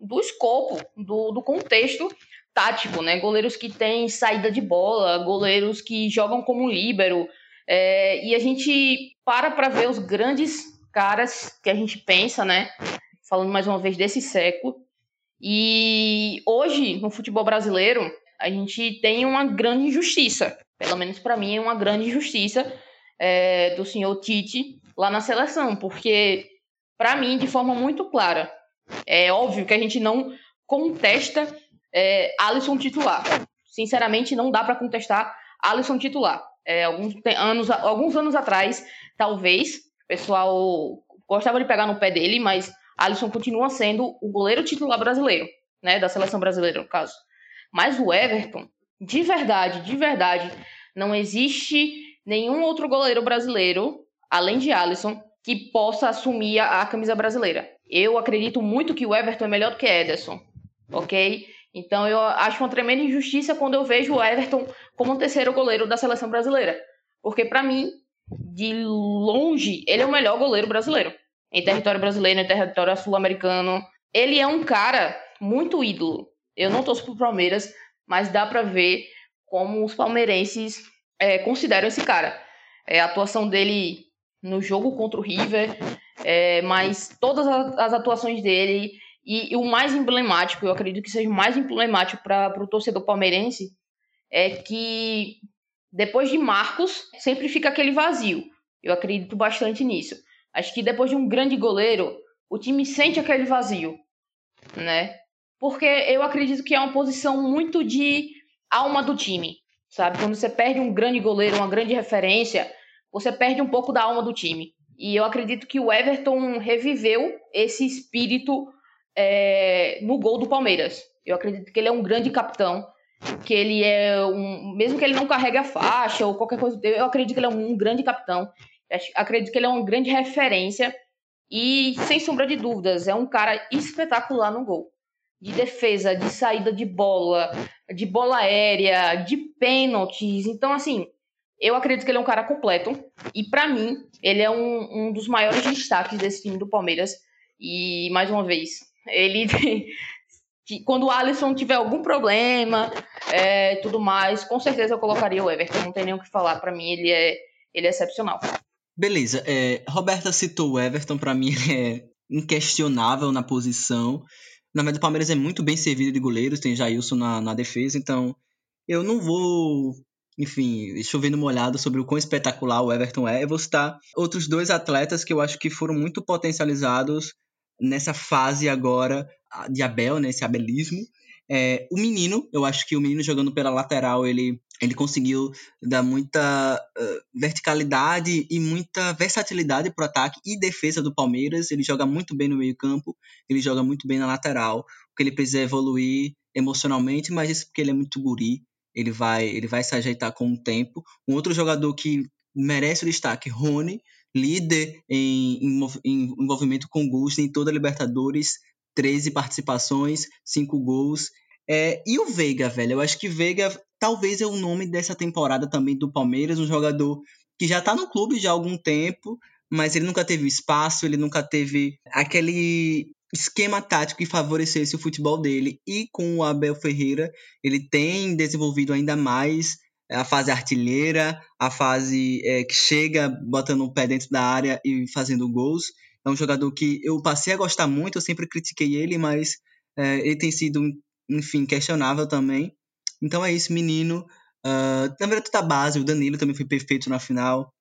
do escopo, do, do contexto tático, né? Goleiros que têm saída de bola, goleiros que jogam como líbero. É, e a gente para para ver os grandes caras que a gente pensa, né? Falando mais uma vez desse século. E hoje, no futebol brasileiro, a gente tem uma grande injustiça. Pelo menos para mim, é uma grande injustiça é, do senhor Tite lá na seleção. Porque, para mim, de forma muito clara, É óbvio que a gente não contesta é, Alisson titular. Sinceramente, não dá para contestar Alisson titular. É, alguns, anos, alguns anos atrás, talvez, o pessoal gostava de pegar no pé dele, mas Alisson continua sendo o goleiro titular brasileiro, né? Da seleção brasileira, no caso. Mas o Everton, de verdade, de verdade, não existe nenhum outro goleiro brasileiro, além de Alisson, que possa assumir a, a camisa brasileira. Eu acredito muito que o Everton é melhor do que Ederson, ok? Então eu acho uma tremenda injustiça quando eu vejo o Everton como um terceiro goleiro da seleção brasileira. Porque para mim, de longe, ele é o melhor goleiro brasileiro. Em território brasileiro, em território sul-americano. Ele é um cara muito ídolo. Eu não torço pro Palmeiras, mas dá para ver como os palmeirenses é, consideram esse cara. É, a atuação dele no jogo contra o River, é, mas todas as atuações dele e, e, o mais emblemático, eu acredito que seja o mais emblemático para o torcedor palmeirense, é que depois de Marcos sempre fica aquele vazio. Eu acredito bastante nisso. Acho que depois de um grande goleiro, o time sente aquele vazio, né? Porque eu acredito que é uma posição muito de alma do time, sabe? Quando você perde um grande goleiro, uma grande referência, você perde um pouco da alma do time. E eu acredito que o Everton reviveu esse espírito é, no gol do Palmeiras. Eu acredito que ele é um grande capitão, que ele é um. Mesmo que ele não carregue a faixa ou qualquer coisa, eu acredito que ele é um grande capitão. Acredito que ele é uma grande referência. E, sem sombra de dúvidas, é um cara espetacular no gol. De defesa, de saída de bola, de bola aérea, de pênaltis. Então, assim, eu acredito que ele é um cara completo. E para mim, ele é um, um dos maiores destaques desse time do Palmeiras. E mais uma vez, ele quando o Alisson tiver algum problema, é, tudo mais, com certeza eu colocaria o Everton. Não tem nem o que falar. Para mim, ele é, ele é excepcional. Beleza. É, Roberta citou o Everton. Para mim, ele é inquestionável na posição. Na verdade, o Palmeiras é muito bem servido de goleiros. Tem Jailson na, na defesa. Então, eu não vou enfim, chovendo molhado sobre o quão espetacular o Everton é. Eu vou citar outros dois atletas que eu acho que foram muito potencializados nessa fase agora de Abel, né, esse abelismo. É, o menino, eu acho que o menino jogando pela lateral, ele, ele conseguiu dar muita uh, verticalidade e muita versatilidade para o ataque e defesa do Palmeiras. Ele joga muito bem no meio-campo, ele joga muito bem na lateral. O que ele precisa evoluir emocionalmente, mas isso porque ele é muito guri ele vai, ele vai se ajeitar com o tempo. Um outro jogador que merece o destaque, Rony, líder em, em, em envolvimento com gols em toda a Libertadores, 13 participações, 5 gols. É, e o Veiga, velho, eu acho que Veiga talvez é o nome dessa temporada também do Palmeiras, um jogador que já está no clube já há algum tempo, mas ele nunca teve espaço, ele nunca teve aquele esquema tático que favorecesse o futebol dele. E com o Abel Ferreira, ele tem desenvolvido ainda mais a fase artilheira, a fase é, que chega botando o pé dentro da área e fazendo gols. É um jogador que eu passei a gostar muito, eu sempre critiquei ele, mas é, ele tem sido, enfim, questionável também. Então é isso, menino. Uh, na verdade, a base, o Danilo também foi perfeito na final.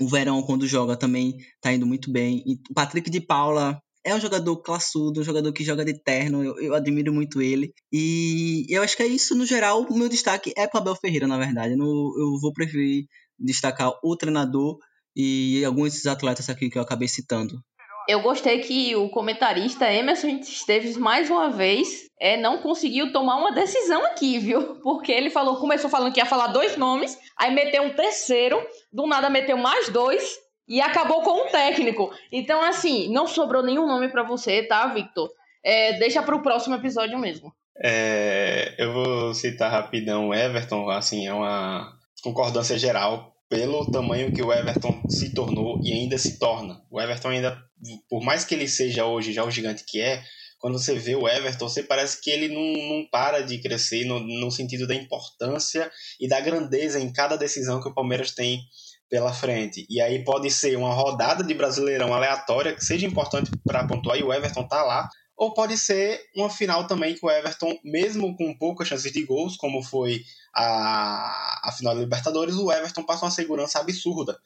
O Verão, quando joga, também tá indo muito bem. E o Patrick de Paula é um jogador classudo, um jogador que joga de terno, eu, eu, admiro muito ele. E eu acho que é isso, no geral, o meu destaque é para Abel Ferreira, na verdade. No, eu vou preferir destacar o treinador e alguns desses atletas aqui que eu acabei citando. Eu gostei que o comentarista Emerson Esteves, mais uma vez, é, não conseguiu tomar uma decisão aqui, viu? Porque ele falou, começou falando que ia falar dois nomes, aí meteu um terceiro, do nada meteu mais dois, e acabou com um técnico. Então, assim, não sobrou nenhum nome para você, tá, Victor? É, deixa para o próximo episódio mesmo. É, eu vou citar rapidão Everton, assim, é uma concordância geral pelo tamanho que o Everton se tornou e ainda se torna. O Everton ainda, por mais que ele seja hoje já o gigante que é, quando você vê o Everton, você parece que ele não, não para de crescer no, no sentido da importância e da grandeza em cada decisão que o Palmeiras tem pela frente. E aí pode ser uma rodada de Brasileirão aleatória que seja importante para pontuar e o Everton tá lá, ou pode ser uma final também que o Everton, mesmo com poucas chances de gols, como foi a, a final da Libertadores, o Everton passa uma segurança absurda.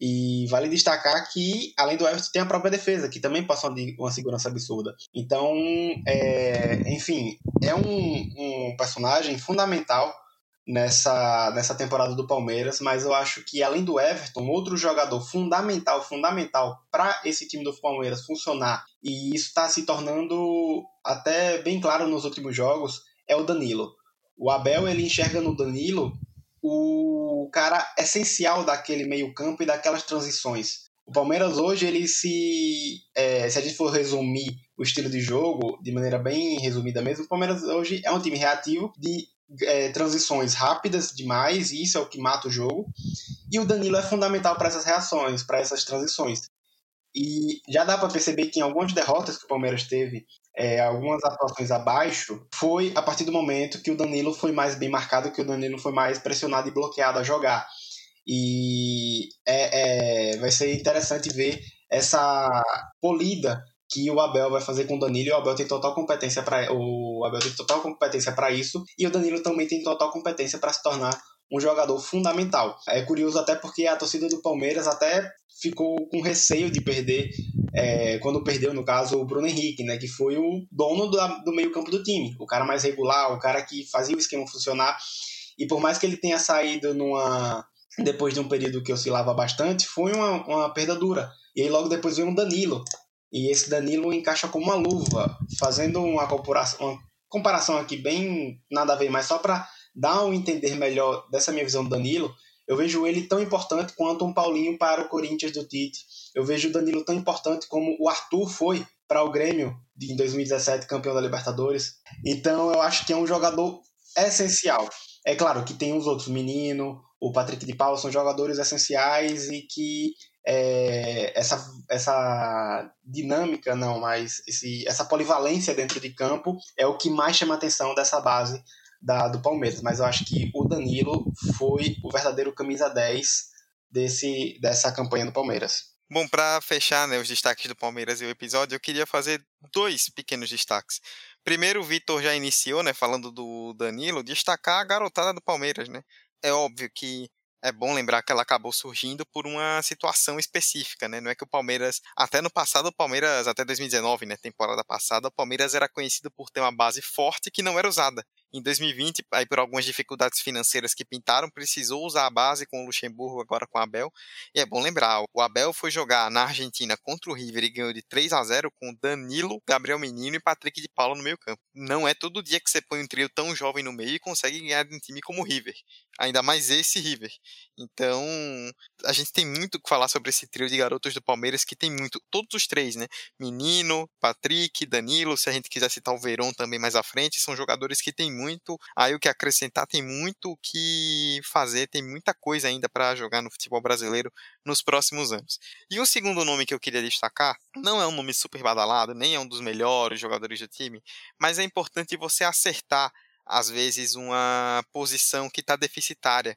E vale destacar que, além do Everton, tem a própria defesa, que também passa uma segurança absurda. Então, é, enfim, é um, um personagem fundamental nessa, nessa temporada do Palmeiras, mas eu acho que além do Everton, outro jogador fundamental, fundamental para esse time do Palmeiras funcionar, e isso está se tornando até bem claro nos últimos jogos, é o Danilo. O Abel ele enxerga no Danilo o cara essencial daquele meio-campo e daquelas transições. O Palmeiras hoje, ele se. É, se a gente for resumir o estilo de jogo de maneira bem resumida mesmo, o Palmeiras hoje é um time reativo de é, transições rápidas demais, e isso é o que mata o jogo. E o Danilo é fundamental para essas reações, para essas transições. E já dá para perceber que em algumas derrotas que o Palmeiras teve, é, algumas atuações abaixo, foi a partir do momento que o Danilo foi mais bem marcado, que o Danilo foi mais pressionado e bloqueado a jogar. E é, é vai ser interessante ver essa polida que o Abel vai fazer com o Danilo e o Abel tem total competência para o Abel tem total competência para isso e o Danilo também tem total competência para se tornar um jogador fundamental. É curioso até porque a torcida do Palmeiras até ficou com receio de perder é, quando perdeu no caso o Bruno Henrique, né, que foi o dono do, do meio campo do time, o cara mais regular, o cara que fazia o esquema funcionar e por mais que ele tenha saído numa depois de um período que oscilava bastante, foi uma, uma perda dura. E aí logo depois veio um Danilo, e esse Danilo encaixa como uma luva, fazendo uma comparação, uma comparação aqui bem nada a ver, mas só para dar um entender melhor dessa minha visão do Danilo, eu vejo ele tão importante quanto um Paulinho para o Corinthians do Tite. Eu vejo o Danilo tão importante como o Arthur foi para o Grêmio em 2017, campeão da Libertadores. Então eu acho que é um jogador essencial. É claro que tem os outros, Menino, o Patrick de Paula, são jogadores essenciais e que é, essa, essa dinâmica, não, mas esse, essa polivalência dentro de campo é o que mais chama a atenção dessa base da, do Palmeiras. Mas eu acho que o Danilo foi o verdadeiro camisa 10 desse, dessa campanha do Palmeiras. Bom, para fechar né, os destaques do Palmeiras e o episódio, eu queria fazer dois pequenos destaques. Primeiro, o Vitor já iniciou, né, falando do Danilo, destacar a garotada do Palmeiras, né? É óbvio que é bom lembrar que ela acabou surgindo por uma situação específica, né? Não é que o Palmeiras, até no passado, o Palmeiras, até 2019, né, temporada passada, o Palmeiras era conhecido por ter uma base forte que não era usada. Em 2020, aí por algumas dificuldades financeiras que pintaram, precisou usar a base com o Luxemburgo, agora com o Abel. E é bom lembrar, o Abel foi jogar na Argentina contra o River e ganhou de 3 a 0 com Danilo, Gabriel Menino e Patrick de Paula no meio campo. Não é todo dia que você põe um trio tão jovem no meio e consegue ganhar de um time como o River. Ainda mais esse River. Então, a gente tem muito o que falar sobre esse trio de garotos do Palmeiras, que tem muito, todos os três, né? Menino, Patrick, Danilo, se a gente quiser citar o Verón também mais à frente, são jogadores que têm muito aí o que acrescentar, tem muito o que fazer, tem muita coisa ainda para jogar no futebol brasileiro nos próximos anos. E o segundo nome que eu queria destacar, não é um nome super badalado, nem é um dos melhores jogadores do time, mas é importante você acertar às vezes uma posição que está deficitária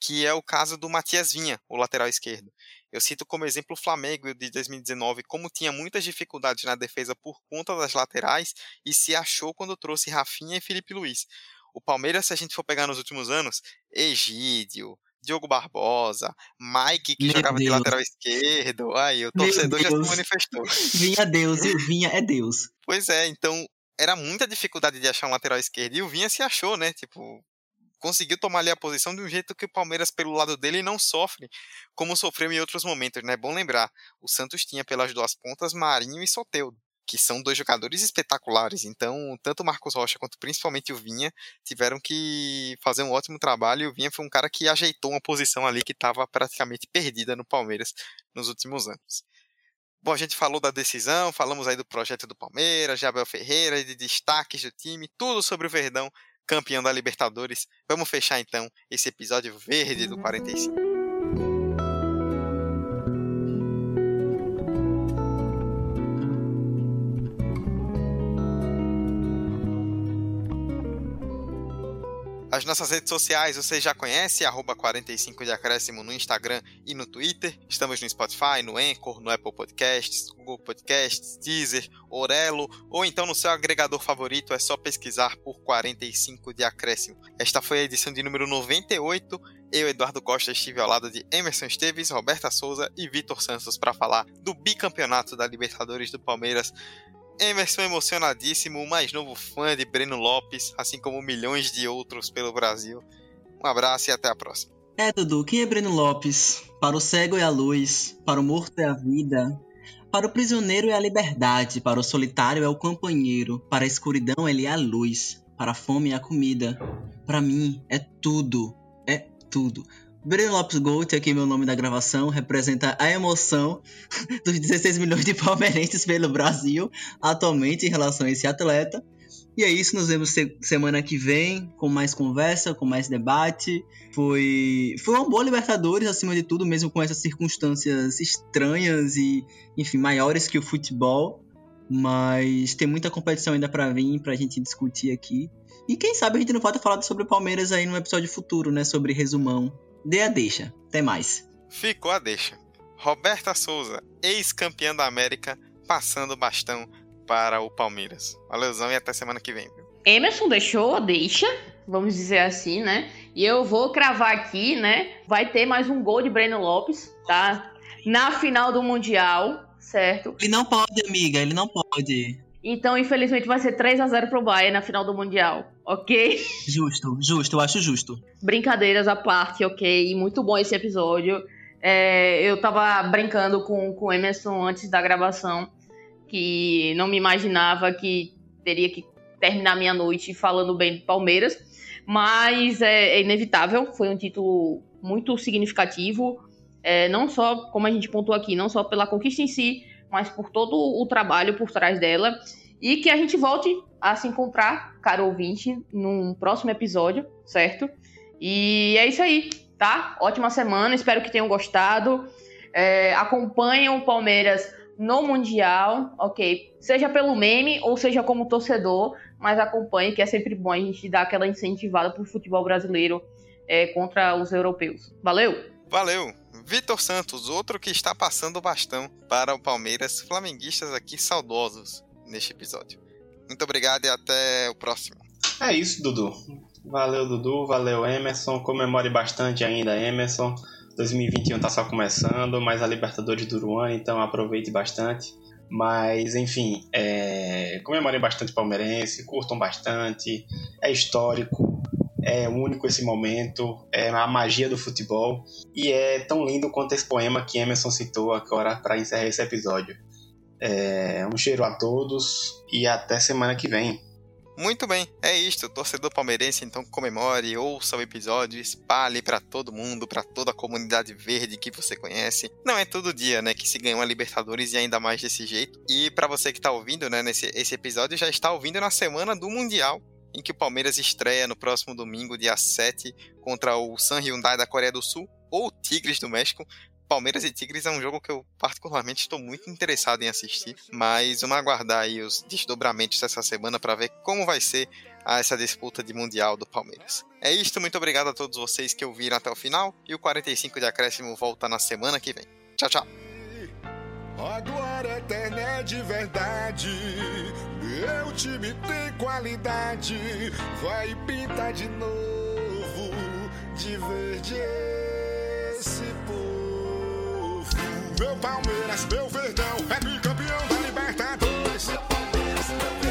que é o caso do Matias Vinha, o lateral esquerdo. Eu cito como exemplo o Flamengo de 2019, como tinha muitas dificuldades na defesa por conta das laterais e se achou quando trouxe Rafinha e Felipe Luiz. O Palmeiras, se a gente for pegar nos últimos anos, Egídio, Diogo Barbosa, Mike, que Meu jogava Deus. de lateral esquerdo. Aí, o torcedor já se manifestou. Vinha Deus, e o Vinha é Deus. Pois é, então era muita dificuldade de achar um lateral esquerdo e o Vinha se achou, né? Tipo, conseguiu tomar ali a posição de um jeito que o Palmeiras, pelo lado dele, não sofre, como sofreu em outros momentos, né? É bom lembrar, o Santos tinha pelas duas pontas Marinho e Soteudo, que são dois jogadores espetaculares. Então, tanto o Marcos Rocha quanto principalmente o Vinha tiveram que fazer um ótimo trabalho. E o Vinha foi um cara que ajeitou uma posição ali que estava praticamente perdida no Palmeiras nos últimos anos. Bom, a gente falou da decisão, falamos aí do projeto do Palmeiras, de Abel Ferreira, de destaques do time, tudo sobre o Verdão campeão da Libertadores. Vamos fechar então esse episódio verde do 45. As nossas redes sociais você já conhece, arroba 45 de acréscimo no Instagram e no Twitter. Estamos no Spotify, no Anchor, no Apple Podcasts, Google Podcasts, Deezer, Orelo, ou então no seu agregador favorito é só pesquisar por 45 de acréscimo. Esta foi a edição de número 98 Eu, Eduardo Costa, estive ao lado de Emerson Esteves, Roberta Souza e Vitor Santos para falar do bicampeonato da Libertadores do Palmeiras. Emerson emocionadíssimo, o mais novo fã de Breno Lopes, assim como milhões de outros pelo Brasil. Um abraço e até a próxima. É, Dudu, quem é Breno Lopes? Para o cego é a luz, para o morto é a vida, para o prisioneiro é a liberdade, para o solitário é o companheiro, para a escuridão ele é a luz, para a fome é a comida. Para mim é tudo, é tudo. Breno Lopes Gold, aqui meu nome da gravação, representa a emoção dos 16 milhões de palmeirenses pelo Brasil atualmente em relação a esse atleta. E é isso, nos vemos semana que vem com mais conversa, com mais debate. Foi, foi uma boa Libertadores, acima de tudo, mesmo com essas circunstâncias estranhas e, enfim, maiores que o futebol. Mas tem muita competição ainda para vir, pra gente discutir aqui. E quem sabe a gente não pode falar sobre o Palmeiras aí num episódio futuro, né? Sobre resumão. Dê a deixa. Até mais. Ficou a deixa. Roberta Souza, ex-campeã da América, passando o bastão para o Palmeiras. Valeuzão e até semana que vem. Viu? Emerson deixou, deixa, vamos dizer assim, né? E eu vou cravar aqui, né? Vai ter mais um gol de Breno Lopes, tá? Na final do Mundial, certo? Ele não pode, amiga, ele não pode. Então, infelizmente, vai ser 3 a 0 pro Bayern na final do Mundial, ok? Justo, justo, eu acho justo. Brincadeiras à parte, ok? Muito bom esse episódio. É, eu tava brincando com, com o Emerson antes da gravação que não me imaginava que teria que terminar minha noite falando bem do Palmeiras, mas é, é inevitável, foi um título muito significativo, é, não só, como a gente pontuou aqui, não só pela conquista em si, mas por todo o trabalho por trás dela, e que a gente volte a se encontrar, caro ouvinte, num próximo episódio, certo? E é isso aí, tá? Ótima semana, espero que tenham gostado. É, acompanhem o Palmeiras no Mundial, ok? Seja pelo meme ou seja como torcedor, mas acompanhe, que é sempre bom a gente dar aquela incentivada pro futebol brasileiro é, contra os europeus. Valeu! Valeu! Vitor Santos, outro que está passando o bastão para o Palmeiras, flamenguistas aqui saudosos neste episódio. Muito obrigado e até o próximo. É isso, Dudu. Valeu, Dudu. Valeu, Emerson. Comemore bastante ainda, Emerson. 2021 tá só começando, mas a Libertadores dura um ano, então aproveite bastante. Mas, enfim, é... comemorem bastante palmeirense, curtam bastante, é histórico, é único esse momento, é a magia do futebol e é tão lindo quanto esse poema que Emerson citou agora para encerrar esse episódio. É... Um cheiro a todos e até semana que vem. Muito bem, é isto. Torcedor palmeirense, então comemore, ouça o episódio, espalhe para todo mundo, para toda a comunidade verde que você conhece. Não é todo dia, né, que se ganha uma Libertadores e ainda mais desse jeito. E para você que tá ouvindo, né, nesse esse episódio já está ouvindo na semana do Mundial, em que o Palmeiras estreia no próximo domingo, dia 7, contra o San Hyundai da Coreia do Sul ou Tigres do México. Palmeiras e Tigres é um jogo que eu particularmente estou muito interessado em assistir, mas vamos aguardar aí os desdobramentos dessa semana para ver como vai ser essa disputa de mundial do Palmeiras. É isto, muito obrigado a todos vocês que ouviram até o final e o 45 de acréscimo volta na semana que vem. Tchau, tchau. A eterna é de verdade. Meu time tem qualidade. Vai pintar de novo de verde esse povo. Meu Palmeiras, meu Verdão, é bicampeão da Libertadores. Meu Palmeiras, meu Verdão.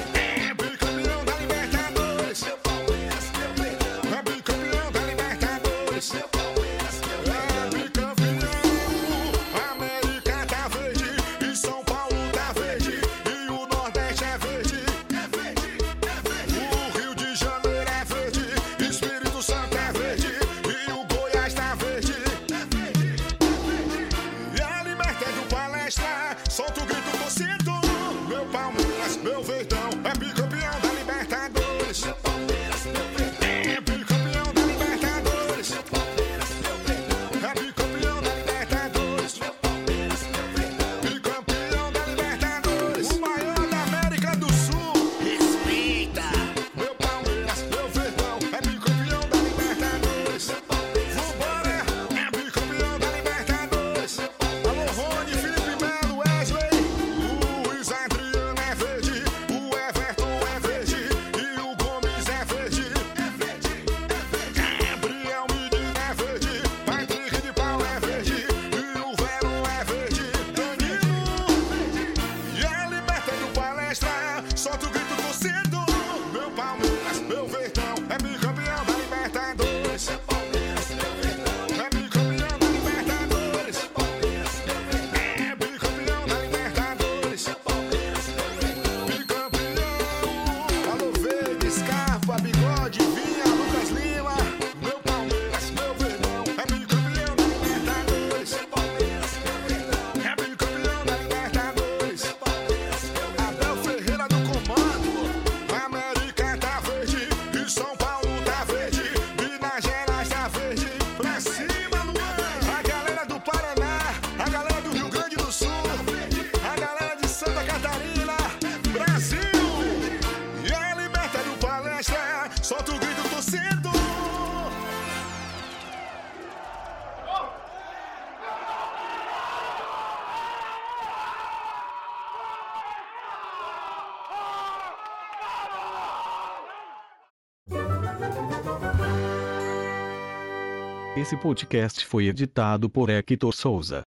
Esse podcast foi editado por Hector Souza.